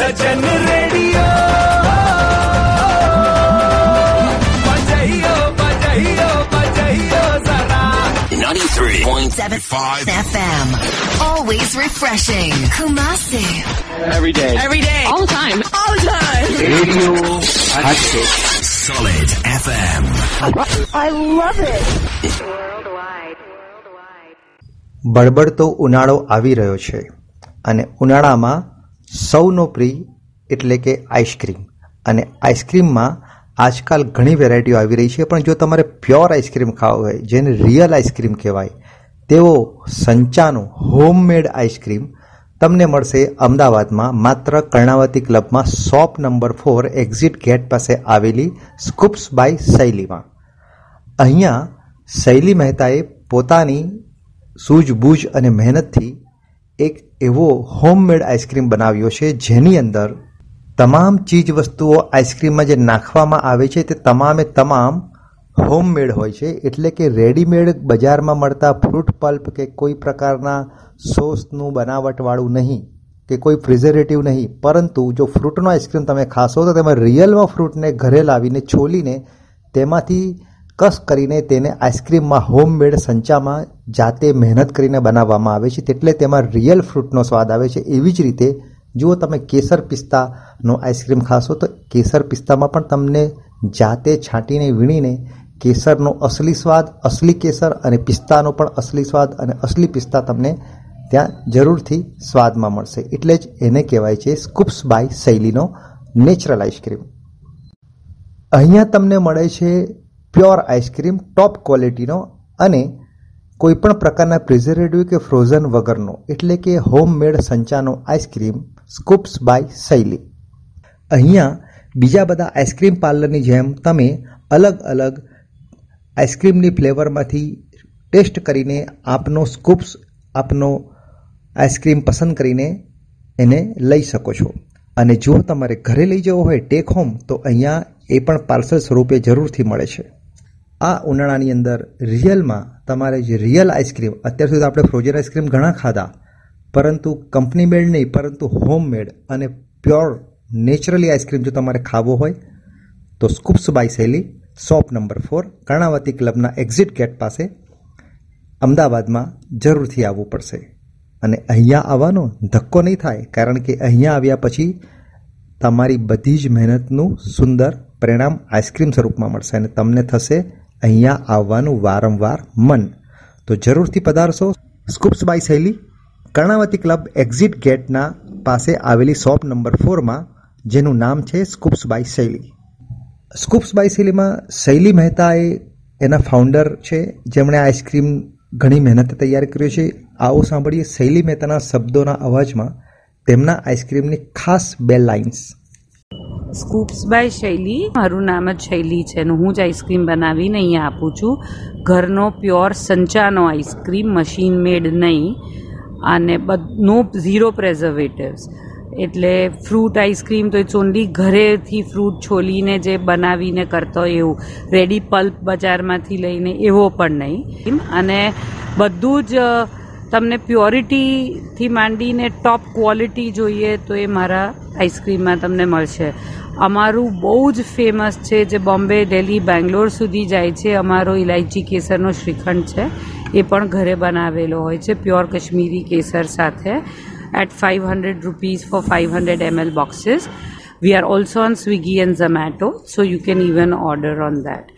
સજન Ninety-three FM, always refreshing. Kumasi, every day, every day, all the time, all the time. Radio Hatchet, solid FM. I love it. Worldwide. Worldwide. બળબડતો ઉનાળો આવી રહ્યો છે અને ઉનાળામાં સૌનો પ્રિય એટલે કે આઈસ્ક્રીમ. અને આઈસ્ક્રીમમાં આજકાલ ઘણી વેરાયટીઓ આવી રહી છે, પણ જો તમારે પ્યોર આઈસ્ક્રીમ ખાવું હોય, જેને રિયલ આઈસ્ક્રીમ કહેવાય તેવો સંચાનું હોમમેડ આઈસ્ક્રીમ તમને મળશે અમદાવાદમાં માત્ર કર્ણાવતી ક્લબમાં shop number four exit gate પાસે આવેલી સ્કૂપ્સ બાય શૈલીમાં. અહીંયા શૈલી મહેતાએ પોતાની સૂઝબૂઝ અને મહેનતથી એક એવો હોમમેડ આઈસ્ક્રીમ બનાવ્યો છે જેની અંદર તમામ ચીજ વસ્તુઓ આઈસ્ક્રીમમાં જે નાખવામાં આવે છે તે તમામે તમામ હોમમેડ હોય છે. એટલે કે રેડીમેડ બજારમાં મળતા ફ્રૂટ પલ્પ કે કોઈ પ્રકારના સોસનું બનાવટવાળું નહીં, કે કોઈ પ્રિઝર્વેટિવ નહીં. પરંતુ જો ફ્રૂટનો આઈસ્ક્રીમ તમે ખાશો તો તેમાં રિયલમાં ફ્રૂટને ઘરે લાવીને છોલીને તેમાંથી કસ કરીને તેને આઈસ્ક્રીમમાં હોમમેડ સંચામાં જાતે મહેનત કરીને બનાવવામાં આવે છે, તેટલે તેમાં રિયલ ફ્રૂટનો સ્વાદ આવે છે. એવી જ રીતે જો તમે કેસર પિસ્તાનો આઈસ્ક્રીમ ખાશો તો કેસર પિસ્તામાં પણ તમને જાતે છાંટીને વીણીને કેસરનો અસલી સ્વાદ, અસલી કેસર અને પિસ્તાનો પણ અસલી સ્વાદ અને અસલી પિસ્તા તમને ત્યાં જરૂરથી સ્વાદમાં મળશે. એટલે જ એને કહેવાય છે સ્કૂપ્સ બાય શૈલીનો નેચરલ આઈસ્ક્રીમ અહીંયા તમને મળે છે પ્યોર આઈસ્ક્રીમ ટોપ ક્વોલિટીનો અને કોઈપણ પ્રકારના પ્રિઝર્વેટિવ કે ફ્રોઝન વગરનો, એટલે કે homemade સંચાનો ice cream Scoops by Shaili અહીંયા બીજા બધા આઈસ્ક્રીમ પાર્લરની જેમ તમે અલગ અલગ આઈસ્ક્રીમની ફ્લેવરમાંથી ટેસ્ટ કરીને આપનો સ્કૂપ્સ આપનો આઈસ્ક્રીમ પસંદ કરીને એને લઈ શકો છો. અને જો તમારે ઘરે લઈ જવો હોય ટેક હોમ તો અહીંયા એ પણ પાર્સલ સ્વરૂપે જરૂરથી મળે છે. આ ઉનાળાની અંદર રિયલમાં તમારે જે રિયલ આઈસ્ક્રીમ, અત્યાર સુધી આપણે ફ્રોઝન આઈસ્ક્રીમ ઘણા ખાધા, પરંતુ કંપની મેડ નહીં, પરંતુ હોમ મેડ અને પ્યોર નેચરલી આઈસ્ક્રીમ જો તમારે ખાવો હોય, તો Scoops by Shaily shop number four Karnavati ક્લબના exit gate પાસે અમદાવાદમાં જરૂરથી આવવું પડશે. અને અહીંયા આવવાનો ધક્કો નહીં થાય, કારણ કે અહીંયા આવ્યા પછી તમારી બધી જ મહેનતનું સુંદર પરિણામ આઈસ્ક્રીમ સ્વરૂપમાં મળશે અને તમને થશે અહીંયા આવવાનું વારંવાર મન. તો જરૂરથી પધારશો. સ્કૂપ્સ બાય શૈલી, કર્ણાવતી ક્લબ એક્ઝિટ ગેટના પાસે આવેલી શોપ નંબર ફોરમાં, જેનું નામ છે Scoops by Shaily. Scoops by શૈલીમાં શૈલી મહેતા એ એના ફાઉન્ડર છે, જેમણે આઈસ્ક્રીમ ઘણી મહેનતે તૈયાર કર્યો છે. આવો સાંભળીએ શૈલી મહેતાના શબ્દોના અવાજમાં તેમના આઈસ્ક્રીમની ખાસ બે લાઇન્સ. સ્કૂપ્સ બાય શૈલી. મારું નામ જ શૈલી છે અને હું જ આઈસ્ક્રીમ બનાવીને અહીંયા આપું છું. ઘરનો પ્યોર સંચાનો આઈસ્ક્રીમ, મશીન મેડ નહીં. અને નો ઝીરો પ્રેઝર્વેટિવ્સ. એટલે ફ્રૂટ આઈસ્ક્રીમ તો ઇટ્સ ઓનલી ઘરેથી ફ્રૂટ છોલીને જે બનાવીને કરતો એવું. રેડી પલ્પ બજારમાંથી લઈને એવો પણ નહીં. અને બધું જ તમને પ્યોરિટીથી માંડીને ટોપ ક્વોલિટી જોઈએ તો એ મારા આઈસ્ક્રીમમાં તમને મળશે અમારું બહુ જ ફેમસ છે જે બોમ્બે દિલ્હી બેંગ્લોર સુધી જાય છે અમારો ઇલાયચી કેસરનો શ્રીખંડ છે એ પણ ઘરે બનાવેલો હોય છે પ્યોર કશ્મીરી કેસર સાથે at 500 rupees for 500 ml boxes. We are also on Swiggy and Zomato, so you can even order on that.